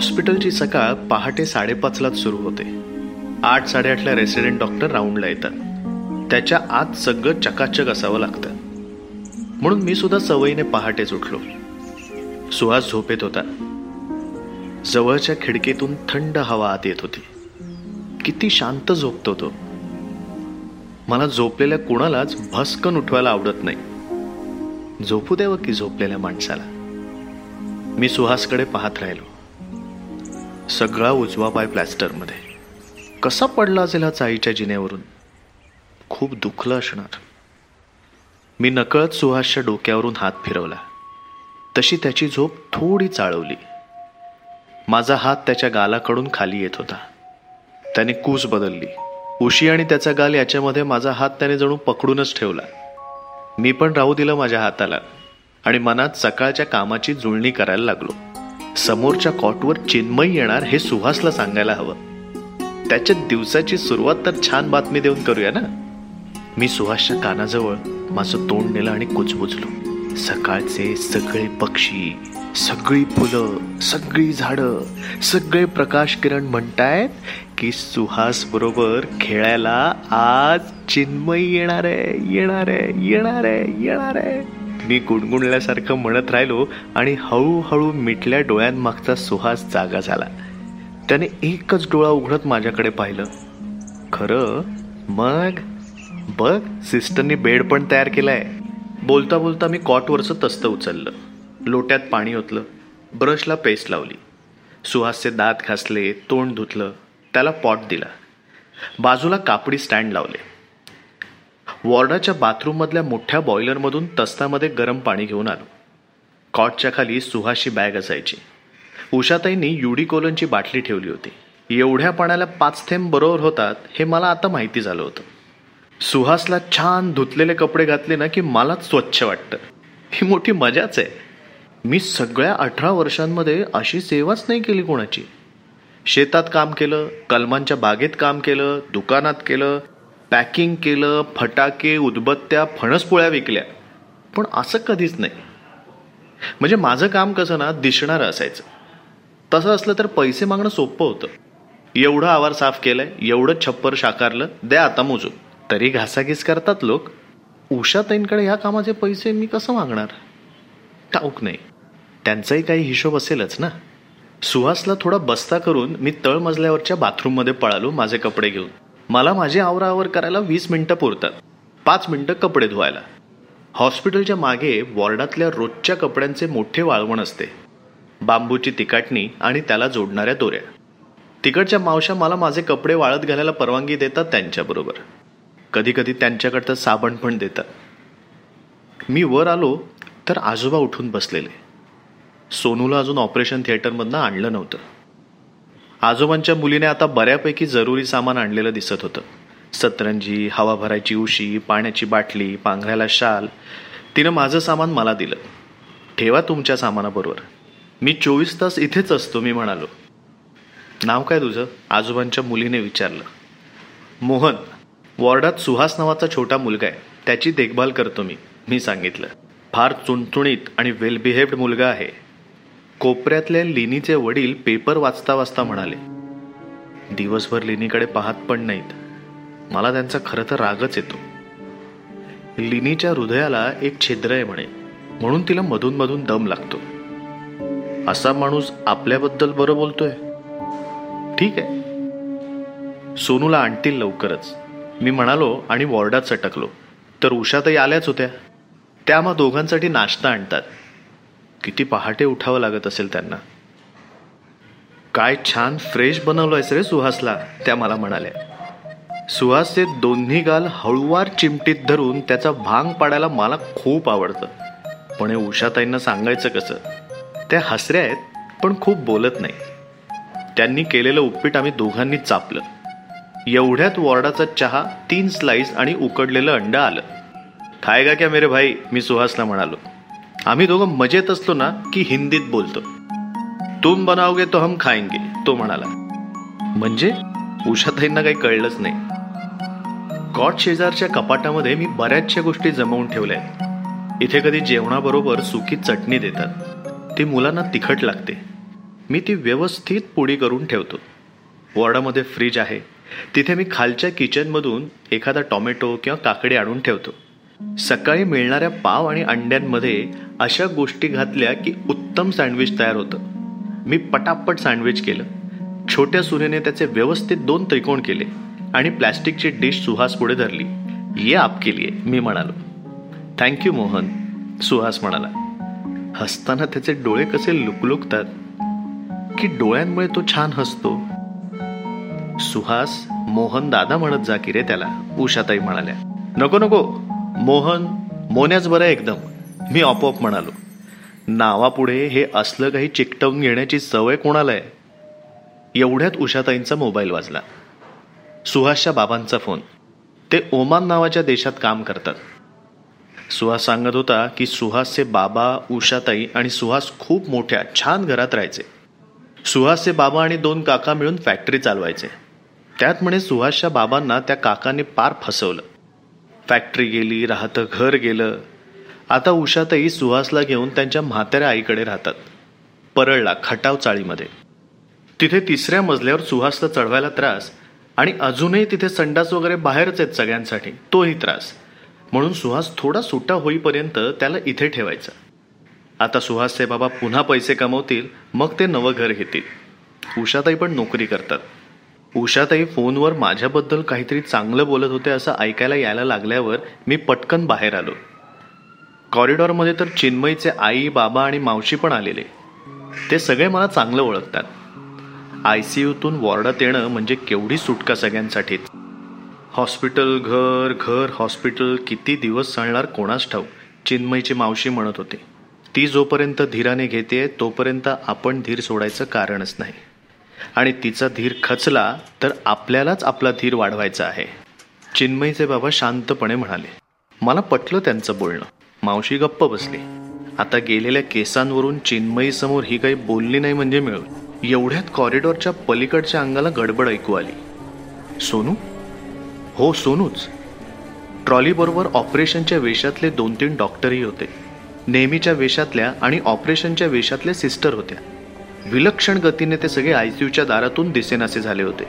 हॉस्पिटलची सकाळ पहाटे साडेपाचलाच सुरू होते. आठ साडेआठला रेसिडेंट डॉक्टर राऊंडला येतात. त्याच्या आत सगळं चकाचक असावं लागतं. म्हणून मी सुद्धा सवयीने पहाटेच उठलो. सुहास झोपेत होता. जवळच्या खिडकीतून थंड हवा आत येत होती. किती शांत झोपतो तो मला झोपलेल्या कुणालाच भस्कन उठवायला आवडत नाही. झोपू द्यावं की झोपलेल्या माणसाला? मी सुहासकडे पाहत राहिलो. सगळा उजवा पाय प्लॅस्टरमध्ये. कसा पडला असेल हा चाईच्या जिन्यावरून? खूप दुखलं असणार. मी नकळत सुहासच्या डोक्यावरून हात फिरवला. तशी त्याची झोप थोडी चाळवली. माझा हात त्याच्या गालाकडून खाली येत होता. त्याने कूस बदलली. उशी आणि त्याचा गाल याच्यामध्ये माझा हात त्याने जणू पकडूनच ठेवला. मी पण राहू दिलं माझ्या हाताला आणि मनात सकाळच्या कामाची जुळणी करायला लागलो. समोरच्या कॉटवर चिन्मय येणार हे सुहासला सांगायला हवं. त्याच्या दिवसाची सुरुवात तर छान बातमी देऊन करूया ना? मी सुहासच्या कानाजवळ माझं तोंड नेलं आणि कुचबुचलो सकाळचे सगळे पक्षी सगळी फुलं सगळी झाडं सगळे प्रकाश किरण म्हणतायत की सुहास बरोबर खेळायला आज चिन्मय येणार आहे येणार आहे येणार आहे येणार आहे. मी गुणगुणल्यासारखं म्हणत राहिलो आणि हळूहळू मिटल्या डोळ्यांमागचा सुहास जागा झाला. त्याने एकच डोळा उघडत माझ्याकडे पाहिलं. खरं? मग? बघ सिस्टरनी बेड पण तयार केलाय. बोलता बोलता मी कॉटवरचं तस्त उचललं. लोट्यात पाणी ओतलं. ब्रशला पेस्ट लावली. सुहासचे दात घासले तोंड धुतलं. त्याला पॉट दिला. बाजूला कापडी स्टँड लावले. वॉर्डाच्या बाथरूममधल्या मोठ्या बॉयलरमधून तस्तामध्ये गरम पाणी घेऊन आलो. कॉटच्या खाली सुहाशी बॅग असायची. उषाताईंनी युडिकोलनची बाटली ठेवली होती. एवढ्या पाण्याला पाच थेंब बरोबर होतात हे मला आता माहिती झालं होतं. सुहासला छान धुतलेले कपडे घातले ना की मलाच स्वच्छ वाटतं. ही मोठी मजाच आहे. मी सगळ्या अठरा वर्षांमध्ये अशी सेवाच नाही केली कोणाची. शेतात काम केलं कलमांच्या बागेत काम केलं दुकानात केलं पॅकिंग केलं फटाके उदबत्त्या फणसपोळ्या विकल्या. पण असं कधीच नाही. म्हणजे माझं काम कसं ना दिसणारं असायचं. तसं असलं तर पैसे मागणं सोपं होतं. एवढं आवार साफ केलंय एवढं छप्पर शाकारलं द्या आता मोजून. तरी घासाघीस करतात लोक. उषाताईंकडे ह्या कामाचे पैसे मी कसं मागणार? ठाऊक नाही. त्यांचाही काही हिशोब असेलच ना. सुहासला थोडा बस्ता करून मी तळमजल्यावरच्या बाथरूममध्ये पळालो माझे कपडे घेऊन. मला माझी आवरावर करायला वीस मिनटं पुरतात. पाच मिनटं कपडे धुवायला. हॉस्पिटलच्या मागे वॉर्डातल्या रोजच्या कपड्यांचे मोठे वाळवण असते. बांबूची तिकाटणी आणि त्याला जोडणाऱ्या दोऱ्या. तिकडच्या मावशा मला माझे कपडे वाळत घालायला परवानगी देतात त्यांच्याबरोबर. कधीकधी त्यांच्याकडचं साबण पण देतात. मी वर आलो तर आजोबा उठून बसलेले. सोनूला अजून ऑपरेशन थिएटरमधनं आणलं नव्हतं. आजोबांच्या मुलीने आता बऱ्यापैकी जरुरी सामान आणलेलं दिसत होतं. सतरंजी हवा भरायची उशी पाण्याची बाटली पांघरायला शाल. तिनं माझं सामान मला दिलं. ठेवा तुमच्या सामानाबरोबर. मी चोवीस तास इथेच असतो मी म्हणालो. नाव काय तुझं? आजोबांच्या मुलीने विचारलं. मोहन वॉर्डात सुहास नावाचा छोटा मुलगा आहे. त्याची देखभाल करतो मी मी सांगितलं. फार चुणचुणीत आणि वेल बिहेव्ड मुलगा आहे. कोपऱ्यातल्या लिनीचे वडील पेपर वाचता वाचता म्हणाले दिवसभर लिनीकडे पाहत पण नाहीत. मला त्यांचा खरं तर रागच येतो. लिनीच्या हृदयाला एक छिद्र आहे म्हणे म्हणून तिला मधून मधून दम लागतो. असा माणूस आपल्याबद्दल बरं बोलतोय. ठीक आहे. सोनूला आणतील लवकरच. मी म्हणालो आणि वॉर्डात सटकलो. तर उषाताई आल्याच होत्या. त्या मग दोघांसाठी नाश्ता आणतात. किती पहाटे उठावं लागत असेल त्यांना? काय छान फ्रेश बनवलं आहेस रे सुहासला त्या मला म्हणाल्या. सुहासचे दोन्ही गाल हळुवार चिमटीत धरून त्याचा भांग पाडायला मला खूप आवडतं. पण हे उषाताईंना सांगायचं कसं? त्या हसऱ्या आहेत पण खूप बोलत नाही. त्यांनी केलेलं उपीट आम्ही दोघांनी चापलं. एवढ्यात वॉर्डाचा चहा तीन स्लाईस आणि उकडलेलं अंड आलं. खायगा क्या मेरे भाई मी सुहासला म्हणालो. आम्ही दोघं मजेत असलो ना की हिंदीत बोलतो. तुम बनाओगे तो हम खाएंगे तो म्हणाला. म्हणजे उषाताईंना काही कळलंच नाही. कॉट शेजारच्या कपाटामध्ये मी बऱ्याचशा गोष्टी जमवून ठेवल्या आहेत. इथे कधी जेवणाबरोबर सुकी चटणी देतात. ती मुलांना तिखट लागते. मी ती व्यवस्थित पुडी करून ठेवतो. वॉर्डामध्ये फ्रीज आहे. तिथे मी खालच्या किचनमधून एखादा टॉमॅटो किंवा काकडी आणून ठेवतो. सकाळी मिळणाऱ्या पाव आणि अंड्यांमध्ये अशा गोष्टी घातल्या की उत्तम सँडविच तयार होतं. मी पटापट सँडविच केलं. छोट्या सुनेने त्याचे व्यवस्थित दोन त्रिकोण केले आणि प्लॅस्टिकची डिश सुहास पुढे धरली. ये आपके लिए मी म्हणालो. थँक्यू मोहन सुहास म्हणाला. हसताना त्याचे डोळे कसे लुकलुकतात. की डोळ्यांमुळे तो छान हसतो. सुहास मोहन दादा म्हणत जा की रे त्याला उषाताई म्हणाल्या. नको नको मोहन मोन्याच बरं आहे एकदम. मी आपोआप म्हणालो नावापुढे हे असलं काही चिकटवून घेण्याची सवय कोणाला आहे? एवढ्यात उषाताईंचा मोबाईल वाजला. सुहासच्या बाबांचा फोन. ते ओमान नावाच्या देशात काम करतात. सुहास सांगत होता की सुहासचे बाबा उषाताई आणि सुहास खूप मोठ्या छान घरात राहायचे. सुहासचे बाबा आणि दोन काका मिळून फॅक्टरी चालवायचे. त्यात म्हणे सुहासच्या बाबांना त्या काकाने पार फसवलं. फॅक्टरी गेली राहतं घर गेलं. आता उषाताई सुहासला घेऊन त्यांच्या म्हाताऱ्या आईकडे राहतात. परळला खटाव चाळीमध्ये. तिथे तिसऱ्या मजल्यावर सुहासला चढवायला त्रास आणि अजूनही तिथे संडास वगैरे बाहेरच आहेत सगळ्यांसाठी तोही त्रास. म्हणून सुहास थोडा सुटा होईपर्यंत त्याला इथे ठेवायचा. आता सुहासचे बाबा पुन्हा पैसे कमवतील मग ते नवं घर घेतील. उषाताई पण नोकरी करतात. उषाताई फोनवर माझ्याबद्दल काहीतरी चांगलं बोलत होते असं ऐकायला यायला लागल्यावर मी पटकन बाहेर आलो. कॉरिडॉरमध्ये तर चिन्मयचे आई बाबा आणि मावशी पण आलेले. ते सगळे मला चांगलं ओळखतात. आय सी यूतून वॉर्डात येणं म्हणजे केवढी सुटका सगळ्यांसाठीच हॉस्पिटल घर घर हॉस्पिटल किती दिवस चालणार कोणास ठाऊ चिन्मयची मावशी म्हणत होती. ती जोपर्यंत धीराने घेते तोपर्यंत आपण धीर सोडायचं कारणच नाही. आणि तिचा धीर खचला तर आपल्यालाच आपला धीर वाढवायचा आहे. चिन्मयीचे बाबा शांतपणे म्हणाले मला पटलं त्यांचं बोलणं. मावशी गप्प बसली. आता गेलेल्या केसांवरून चिन्मयी समोर ही काही बोलली नाही म्हणजे मिळून एवढ्यात कॉरिडॉरच्या पलीकडच्या अंगाला गडबड ऐकू आली. सोनू? हो सोनूच. ट्रॉलीबरोबर ऑपरेशनच्या वेशातले दोन तीन डॉक्टरही होते. नेहमीच्या वेशातल्या आणि ऑपरेशनच्या वेशातल्या सिस्टर होत्या. विलक्षण गतीने ते सगळे आयसीयूच्या दारातून दिसेनासे झाले होते.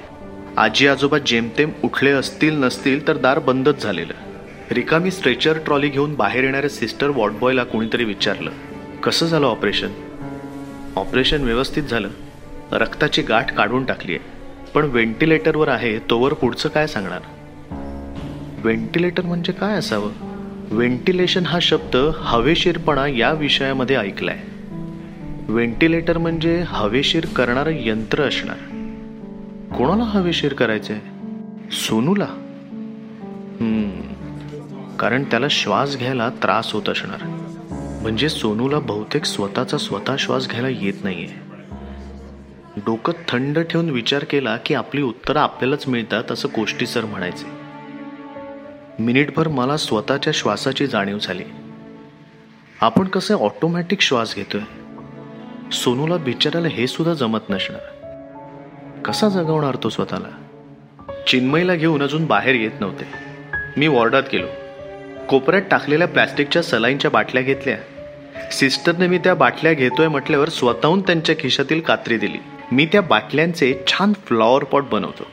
आजी आजोबा जेमतेम उठले असतील नसतील तर दार बंदच झालेलं. रिकामी स्ट्रेचर ट्रॉली घेऊन बाहेर येणाऱ्या सिस्टर वॉर्डबॉयला कोणीतरी विचारलं कसं झालं ऑपरेशन? ऑपरेशन व्यवस्थित झालं. रक्ताची गाठ काढून टाकली आहे पण व्हेंटिलेटरवर आहे तोवर पुढचं काय सांगणार? व्हेंटिलेटर म्हणजे काय असावं? व्हेंटिलेशन हा शब्द हवेशीरपणा या विषयामध्ये ऐकलाय. व्हेंटिलेटर म्हणजे हवेशीर करणारं यंत्र असणार. कोणाला हवेशीर करायचंय? सोनूला? कारण त्याला श्वास घ्यायला त्रास होत असणार. म्हणजे सोनूला बहुतेक स्वतःचा स्वतः श्वास घ्यायला येत नाहीये. डोकं थंड ठेवून विचार केला की आपली उत्तरं आपल्यालाच मिळतात असं कोष्टी सर म्हणायचे. मिनिटभर मला स्वतःच्या श्वासाची जाणीव झाली. आपण कसे ऑटोमॅटिक श्वास घेतोय? सोनूला बिचारायला हे सुद्धा जमत नसणार. कसा जगवणार तो स्वतःला? चिन्मयला घेऊन अजून बाहेर येत नव्हते. मी वॉर्डात गेलो. कोपऱ्यात टाकलेल्या प्लॅस्टिकच्या सलाईनच्या बाटल्या घेतल्या. सिस्टरने मी त्या बाटल्या घेतोय म्हटल्यावर स्वतःहून त्यांच्या खिशातील कात्री दिली. मी त्या बाटल्यांचे छान फ्लॉवर पॉट बनवतो.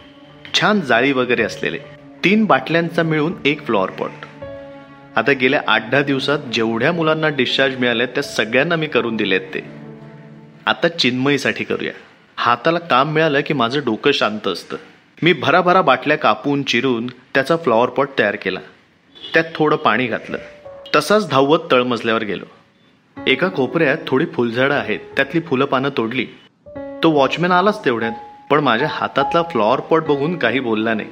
छान जाळी वगैरे असलेले. तीन बाटल्यांचा मिळून एक फ्लॉवर पॉट. आता गेल्या आठ दहा दिवसात जेवढ्या मुलांना डिस्चार्ज मिळाले त्या सगळ्यांना मी करून दिलेत ते. आता चिन्मयीसाठी करूया. हाताला काम मिळालं की माझं डोकं शांत असतं. मी भराभरा बाटल्या कापून चिरून त्याचा फ्लॉवर पॉट तयार केला. त्यात थोडं पाणी घातलं. तसाच धावत तळमजल्यावर गेलो. एका कोपऱ्यात थोडी फुलझाडं आहेत. त्यातली फुलं पानं तोडली. तो वॉचमॅन आलाच तेवढ्यात पण माझ्या हातातला फ्लॉवर पॉट बघून काही बोलला नाही.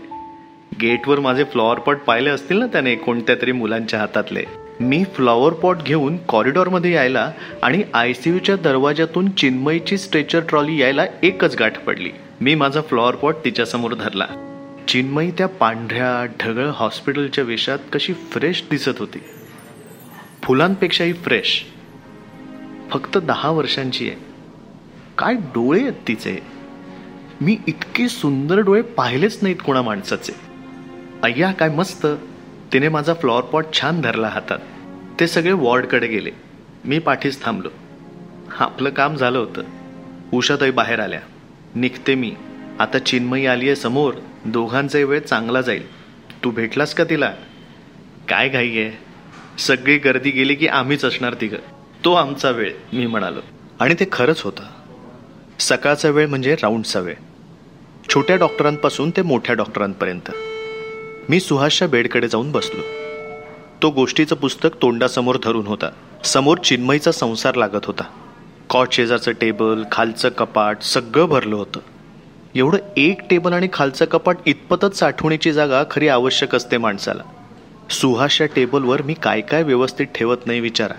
गेटवर माझे फ्लॉवर पॉट पाहिले असतील ना त्याने कोणत्या तरी मुलांच्या हातातले. मी फ्लॉवर पॉट घेऊन कॉरिडॉरमध्ये यायला आणि आय सी यूच्या दरवाजातून चिन्मयची स्ट्रेचर ट्रॉली यायला एकच गाठ पडली. मी माझा फ्लॉवर पॉट तिच्यासमोर धरला. चिन्मयी त्या पांढऱ्या ढगळ हॉस्पिटलच्या वेशात कशी फ्रेश दिसत होती. फुलांपेक्षाही फ्रेश फक्त दहा वर्षांची आहे. काय डोळे आहेत तिचे? मी इतके सुंदर डोळे पाहिलेच नाहीत कोणा माणसाचे. अय्या काय मस्त. तिने माझा फ्लॉवर पॉट छान धरला हातात. ते सगळे वॉर्डकडे गेले. मी पाठीच थांबलो. आपलं काम झालं होतं. उषाताई बाहेर आल्या. निघते मी. आता चिन्मयी आली आहे समोर. दोघांचाही वेळ चांगला जाईल. तू भेटलास का तिला? काय घाई आहे सगळी गर्दी गेली की आम्हीच असणार तिघं. तो आमचा वेळ मी म्हणालो. आणि ते खरंच होतं. सकाळचा वेळ म्हणजे राऊंडचा वेळ. छोट्या डॉक्टरांपासून ते मोठ्या डॉक्टरांपर्यंत. मी सुहासच्या बेडकडे जाऊन बसलो. तो गोष्टीचं पुस्तक तोंडासमोर धरून होता. समोर चिन्मयीचा संसार लागत होता. कॉट शेजारचं टेबल खालचं कपाट सगळं भरलं होतं. एवढं एक टेबल आणि खालचं कपाट इतपतच साठवण्याची जागा खरी आवश्यक असते माणसाला. सुहासच्या टेबलवर मी काय काय व्यवस्थित ठेवत नाही विचारा.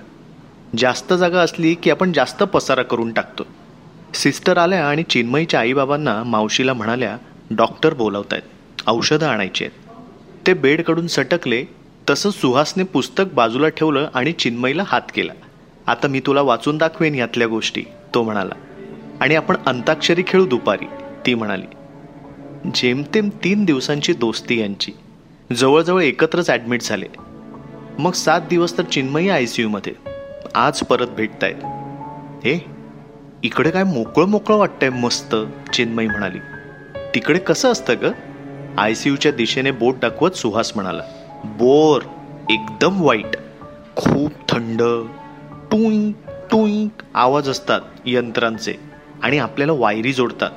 जास्त जागा असली की आपण जास्त पसारा करून टाकतो. सिस्टर आल्या आणि चिन्मयीच्या आईबाबांना मावशीला म्हणाल्या डॉक्टर बोलावत आहेत औषधं आणायची आहेत. ते बेडकडून सटकले तसं सुहासने पुस्तक बाजूला ठेवलं आणि चिन्मईला हात केला. आता मी तुला वाचून दाखवेन यातल्या गोष्टी तो म्हणाला. आणि आपण अंताक्षरी खेळू दुपारी ती म्हणाली. जेमतेम तीन दिवसांची दोस्ती यांची. जवळजवळ एकत्रच ॲडमिट झाले. मग सात दिवस तर चिन्मयी आय सी यूमध्ये. आज परत भेटतायत. हे इकडे काय मोकळं मोकळं वाटतंय मस्त चिन्मयी म्हणाली. तिकडे कसं असतं ग? आय सी यूच्या दिशेने बोट दाखवत सुहास म्हणाला बोर एकदम वाईट खूप थंड टुईंक टुईंक आवाज असतात यंत्रांचे आणि आपल्याला वायरी जोडतात.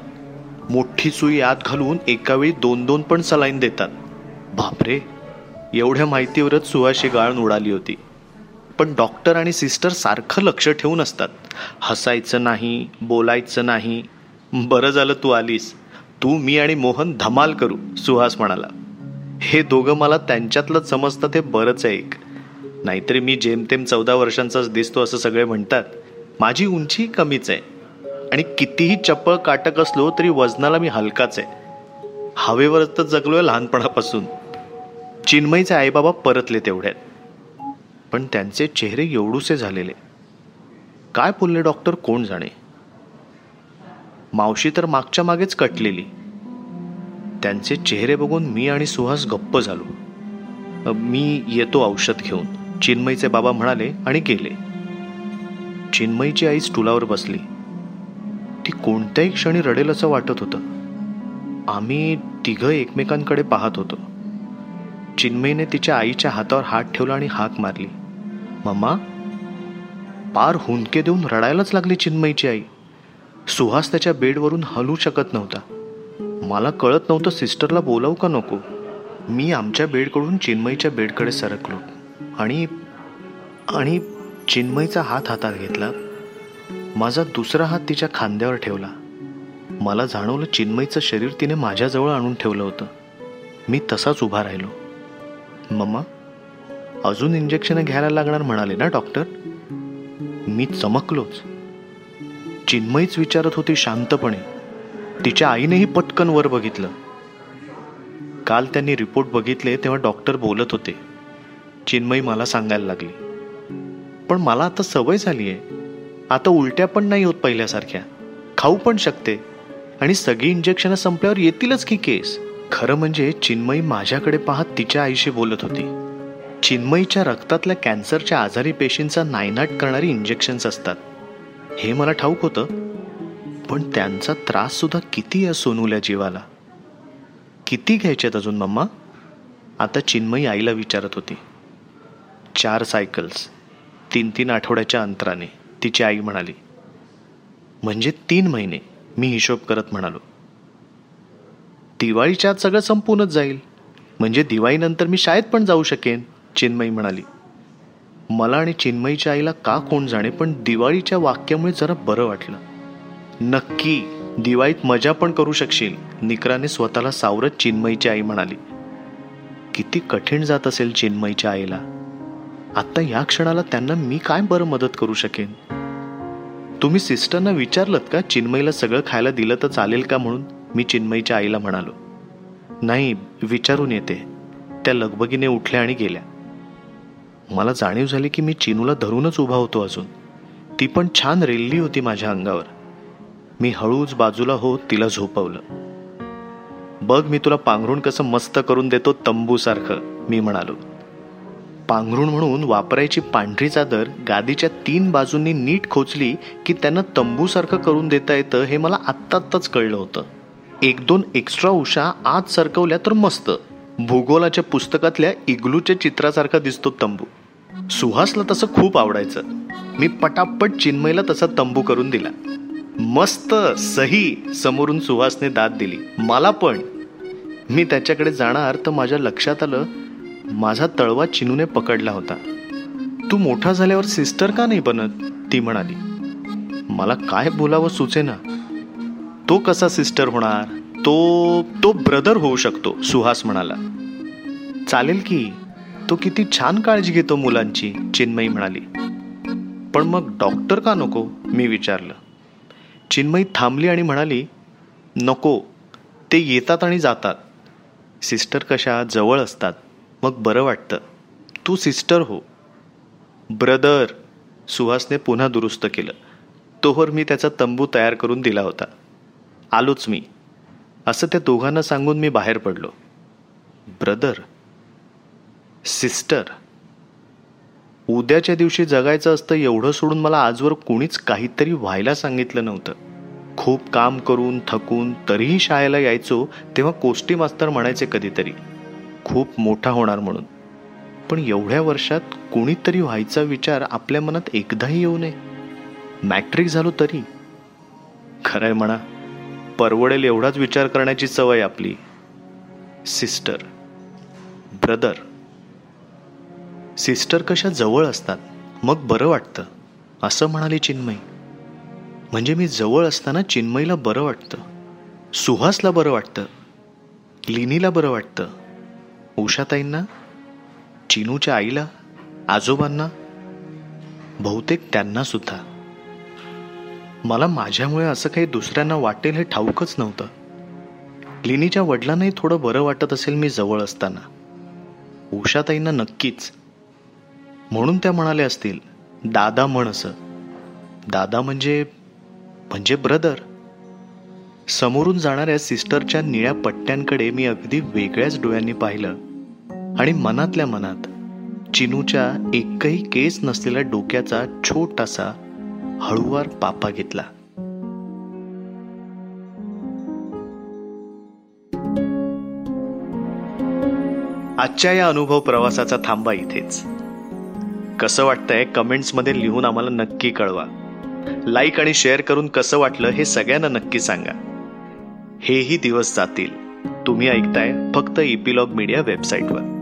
मोठी सुई आत घालून एकावेळी दोन दोन पण सलाईन देतात. बापरे. एवढ्या माहितीवरच सुहाशी गाळण उडाली होती. पण डॉक्टर आणि सिस्टर सारखं लक्ष ठेवून असतात. हसायचं नाही बोलायचं नाही. बरं झालं तू आलीस. तू मी आणि मोहन धमाल करू सुहास म्हणाला. हे दोघं मला त्यांच्यातलं समजतं ते बरंच आहे एक. नाहीतरी मी जेमतेम चौदा वर्षांचाच दिसतो असं सगळे म्हणतात. माझी उंची कमीच आहे. आणि कितीही चप्पळ काटक असलो तरी वजनाला मी हलकाच आहे. हवेवरच तर जगलोय लहानपणापासून. चिन्मयीचे आईबाबा परतले तेवढ्यात. पण त्यांचे चेहरे एवढूसे झालेले. काय बोलले डॉक्टर? कोण जाणे? मावशी तर मागच्या मागेच कटलेली. त्यांचे चेहरे बघून मी आणि सुहास गप्प झालो. मी येतो औषध घेऊन चिन्मयीचे बाबा म्हणाले आणि गेले. चिन्मयीची आई स्टुलावर बसली. ती कोणत्याही क्षणी रडेल असं वाटत होतं. आम्ही तिघं एकमेकांकडे पाहत होतो. चिन्मयीने तिच्या आईच्या हातावर हात ठेवला आणि हाक मारली. मम्मा पार हुंदके देऊन रडायलाच लागली चिन्मयीची आई. सुहास त्याच्या बेडवरून हलू शकत नव्हता. मला कळत नव्हतं सिस्टरला बोलावू का नको. मी आमच्या बेडकडून चिन्मईच्या बेडकडे सरकलो आणि आणि चिन्मईचा हात हातात घेतला. माझा दुसरा हात तिच्या खांद्यावर ठेवला. मला जाणवलं चिन्मईचं शरीर तिने माझ्याजवळ आणून ठेवलं होतं. मी तसाच उभा राहिलो. मम्मा अजून इंजेक्शन घ्यायला लागणार म्हणाले ना डॉक्टर मी चमकलोच. चिन्मयीच विचारत होती शांतपणे. तिच्या आईनेही पटकन वर बघितलं. काल त्यांनी रिपोर्ट बघितले तेव्हा डॉक्टर बोलत होते. चिन्मयी मला सांगायला लागली. पण मला आता सवय झाली आहे आता उलट्या पण नाही होत पहिल्यासारख्या. खाऊ पण शकते. आणि सगळी इंजेक्शन संपल्यावर येतीलच की केस. खरं म्हणजे चिन्मयी माझ्याकडे पाहत तिच्या आईशी बोलत होती. चिन्मयीच्या रक्तातल्या कॅन्सरच्या आजारी पेशींचा नायनाट करणारी इंजेक्शन्स असतात. हे मला ठाऊक होतं पण त्यांचा त्रास सुद्धा किती आहे सोनूल्या जीवाला? किती घ्यायच्यात अजून मम्मा? आता चिन्मयी आईला विचारत होती. चार सायकल्स तीन तीन आठवड्याच्या अंतराने तिची आई म्हणाली. म्हणजे तीन महिने मी हिशोब करत म्हणालो. दिवाळीच्या आत सगळं संपूनच जाईल. म्हणजे दिवाळीनंतर मी शाळेत पण जाऊ शकेन चिन्मयी म्हणाली. मला आणि चिन्मयीच्या आईला का कोण जाणे पण दिवाळीच्या वाक्यामुळे जरा बरं वाटलं. नक्की दिवाळीत मजा पण करू शकशील निकराने स्वतःला सावरत चिन्मयीची आई म्हणाली. किती कठीण जात असेल चिन्मयीच्या आईला. आत्ता या क्षणाला त्यांना मी काय बरं मदत करू शकेन? तुम्ही सिस्टरना विचारलत का चिन्मयीला सगळं खायला दिलं तर चालेल का म्हणून? मी चिन्मयीच्या आईला म्हणालो. नाही विचारून येते. त्या लगबगीने उठल्या आणि गेल्या. मला जाणीव झाली की मी चिनूला धरूनच उभा होतो अजून. ती पण छान रेल्ली होती माझ्या अंगावर. मी हळूच बाजूला होत तिला झोपवलं. बघ मी तुला पांघरूण कसं मस्त करून देतो तंबूसारखं मी म्हणालो. पांघरूण म्हणून वापरायची पांढरी चादर गादीच्या तीन बाजूंनी नीट खोचली की त्यांना तंबूसारखं करून देता येतं हे मला आत्ता आत्ताच कळलं होतं. एक दोन एक्स्ट्रा उषा आत सरकवल्या तर मस्त. भूगोलाच्या पुस्तकातल्या इग्लूच्या चित्रासारखा दिसतो तंबू. सुहासला तसं खूप आवडायचं. मी पटापट चिन्मयला तसा तंबू करून दिला. मस्त सही समोरून सुहासने दाद दिली. मला पण. मी त्याच्याकडे जाणार तर माझ्या लक्षात आलं माझा तळवा चिनूने पकडला होता. तू मोठा झाल्यावर सिस्टर का नाही बनत? ती म्हणाली. मला काय बोलावं सुचेना तो कसा सिस्टर होणार? तो तो ब्रदर होऊ शकतो सुहास म्हणाला. चालेल की. तो किती छान काळजी घेतो मुलांची चिन्मयी म्हणाली. पण मग डॉक्टर का नको? मी विचारलं. चिन्मयी थांबली आणि म्हणाली नको ते येतात आणि जातात. सिस्टर कशा जवळ असतात. मग बरं वाटतं. तू सिस्टर हो. ब्रदर सुहासने पुन्हा दुरुस्त केलं. तोवर मी त्याचा तंबू तयार करून दिला होता. आलोच मी. असं त्या दोघांना सांगून मी बाहेर पडलो. ब्रदर सिस्टर उद्याच्या दिवशी जगायचं असतं एवढं सोडून मला आजवर कोणीच काहीतरी व्हायला सांगितलं नव्हतं. खूप काम करून थकून तरीही शाळेला यायचो तेव्हा कोष्टी मास्तर म्हणायचे कधीतरी खूप मोठा होणार म्हणून. पण एवढ्या वर्षात कोणीतरी व्हायचा विचार आपल्या मनात एकदाही येऊ नये. मॅट्रिक झालो तरी. खरंय म्हणा परवडेल एवढाच विचार करण्याची सवय आपली. सिस्टर ब्रदर सिस्टर कशा जवळ असतात मग बरं वाटतं असं म्हणाली चिन्मयी. म्हणजे मी जवळ असताना चिन्मयीला बरं वाटतं सुहासला बरं वाटतं लिनीला बरं वाटतं उषाताईंना चिनूच्या आईला आजोबांना बहुतेक त्यांना सुद्धा. मला माझ्यामुळे असं काही दुसऱ्यांना वाटेल हे ठाऊकच नव्हतं. लिनीच्या वडिलांनाही थोडं बरं वाटत असेल मी जवळ असताना. उषाताईंना नक्कीच म्हणून त्या म्हणाल्या असतील दादा म्हण असं. दादा म्हणजे म्हणजे ब्रदर समोरून जाणाऱ्या सिस्टरच्या निळ्या पट्ट्यांकडे मी अगदी वेगळ्याच डोळ्यांनी पाहिलं आणि मनातल्या मनात चिनूच्या एकही केस नसलेल्या डोक्याचा छोटासा हळुवार पापा घेतला. आजच्या या अनुभव प्रवासाचा थांबा इथेच. कसं वाटतंय कमेंट्समध्ये लिहून आम्हाला नक्की कळवा. लाईक आणि शेअर करून कसं वाटलं हे सगळ्यांना नक्की सांगा. हेही दिवस जातील. तुम्ही ऐकताय फक्त इपिलॉग मीडिया वेबसाईटवर